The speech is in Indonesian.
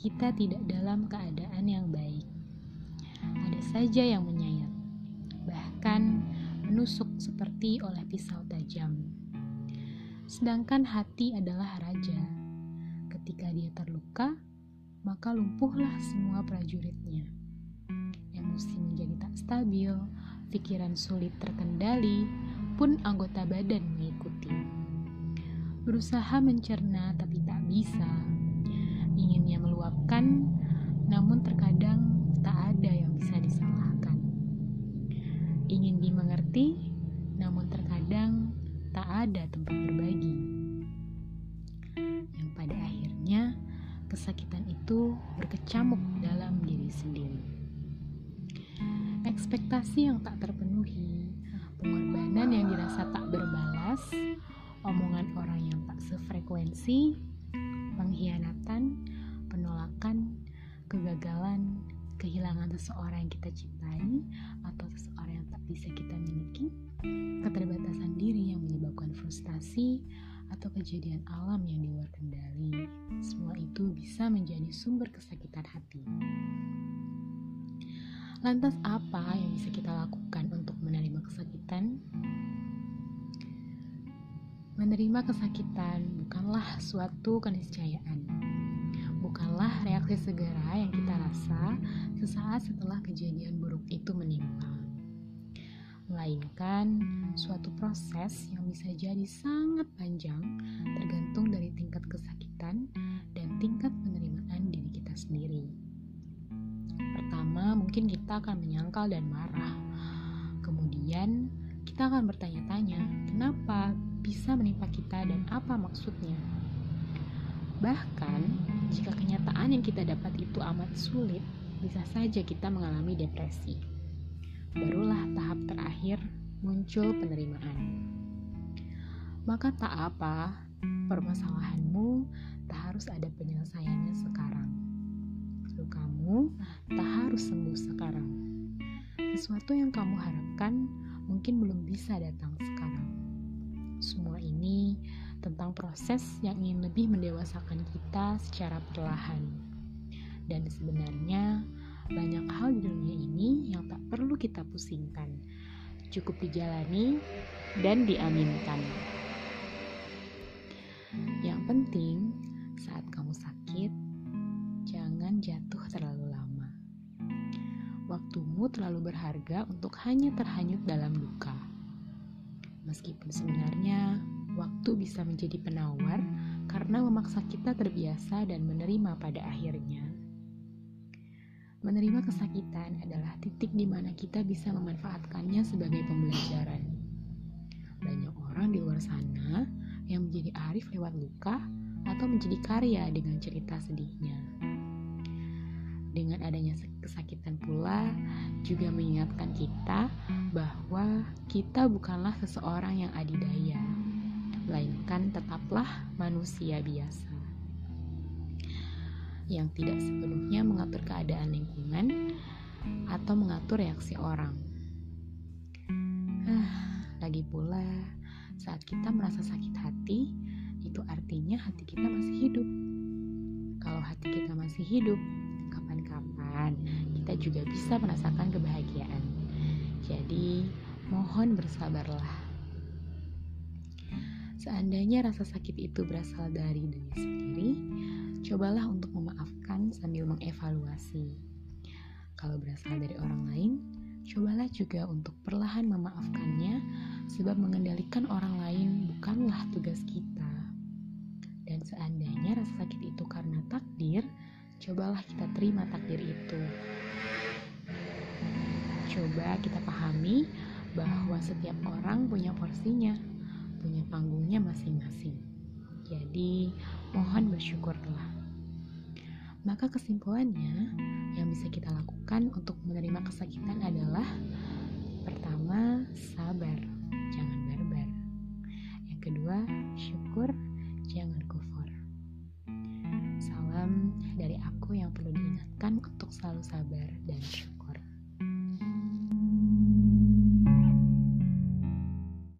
kita tidak dalam keadaan yang baik. Ada saja yang menyayat, bahkan menusuk seperti oleh pisau tajam. Sedangkan hati adalah raja. Ketika dia terluka, maka lumpuhlah semua prajuritnya. Emosi menjadi tak stabil, pikiran sulit terkendali, pun anggota badan mengikuti. Berusaha mencerna tapi tak bisa. Namun terkadang tak ada yang bisa disalahkan. Ingin dimengerti, namun terkadang tak ada tempat berbagi. Yang pada akhirnya kesakitan itu berkecamuk dalam diri sendiri. Ekspektasi yang tak terpenuhi, pengorbanan yang dirasa tak berbalas, omongan orang yang tak sefrekuensi, pengkhianatan, kegagalan, kehilangan seseorang yang kita cintai atau seseorang yang tak bisa kita miliki, keterbatasan diri yang menyebabkan frustasi, atau kejadian alam yang di luar kendali. Semua itu bisa menjadi sumber kesakitan hati. Lantas apa yang bisa kita lakukan untuk menerima kesakitan? Menerima kesakitan bukanlah suatu keniscayaan. Bukanlah reaksi segera yang kita rasa sesaat setelah kejadian buruk itu menimpa melainkan suatu proses yang bisa jadi sangat panjang tergantung dari tingkat kesakitan dan tingkat penerimaan diri kita sendiri. Pertama, mungkin kita akan menyangkal dan marah. Kemudian, kita akan bertanya-tanya, kenapa bisa menimpa kita dan apa maksudnya? Bahkan, jika kenyataan yang kita dapat itu amat sulit, bisa saja kita mengalami depresi barulah tahap terakhir muncul penerimaan. Maka tak apa, permasalahanmu tak harus ada penyelesaiannya sekarang. Lukamu tak harus sembuh sekarang. Sesuatu yang kamu harapkan mungkin belum bisa datang sekarang. Semua ini tentang proses yang ingin lebih mendewasakan kita secara perlahan. Dan sebenarnya, banyak hal di dunia ini yang tak perlu kita pusingkan. Cukup dijalani dan diaminkan. Yang penting, saat kamu sakit, jangan jatuh terlalu lama. Waktumu terlalu berharga untuk hanya terhanyut dalam duka. Meskipun sebenarnya waktu bisa menjadi penawar karena memaksa kita terbiasa dan menerima pada akhirnya. Menerima kesakitan adalah titik di mana kita bisa memanfaatkannya sebagai pembelajaran. Banyak orang di luar sana yang menjadi arif lewat luka atau menjadi karya dengan cerita sedihnya. Dengan adanya kesakitan pula juga mengingatkan kita bahwa kita bukanlah seseorang yang adidaya, melainkan tetaplah manusia biasa yang tidak sepenuhnya mengatur keadaan lingkungan atau mengatur reaksi orang. Ah, lagi pula, saat kita merasa sakit hati, itu artinya hati kita masih hidup. Kalau hati kita masih hidup, kapan-kapan kita juga bisa merasakan kebahagiaan. Jadi, mohon bersabarlah. Seandainya rasa sakit itu berasal dari diri sendiri, Cobalah untuk memaafkan sambil mengevaluasi. Kalau berasal dari orang lain, cobalah juga untuk perlahan memaafkannya, sebab mengendalikan orang lain bukanlah tugas kita. Dan seandainya rasa sakit itu karena takdir, cobalah kita terima takdir itu. Coba kita pahami bahwa setiap orang punya porsinya, punya panggungnya masing-masing. Jadi, mohon bersyukurlah. Maka kesimpulannya, yang bisa kita lakukan untuk menerima kesakitan adalah pertama, sabar, jangan barbar. Yang kedua, syukur, jangan kufur. Salam dari aku yang perlu diingatkan untuk selalu sabar.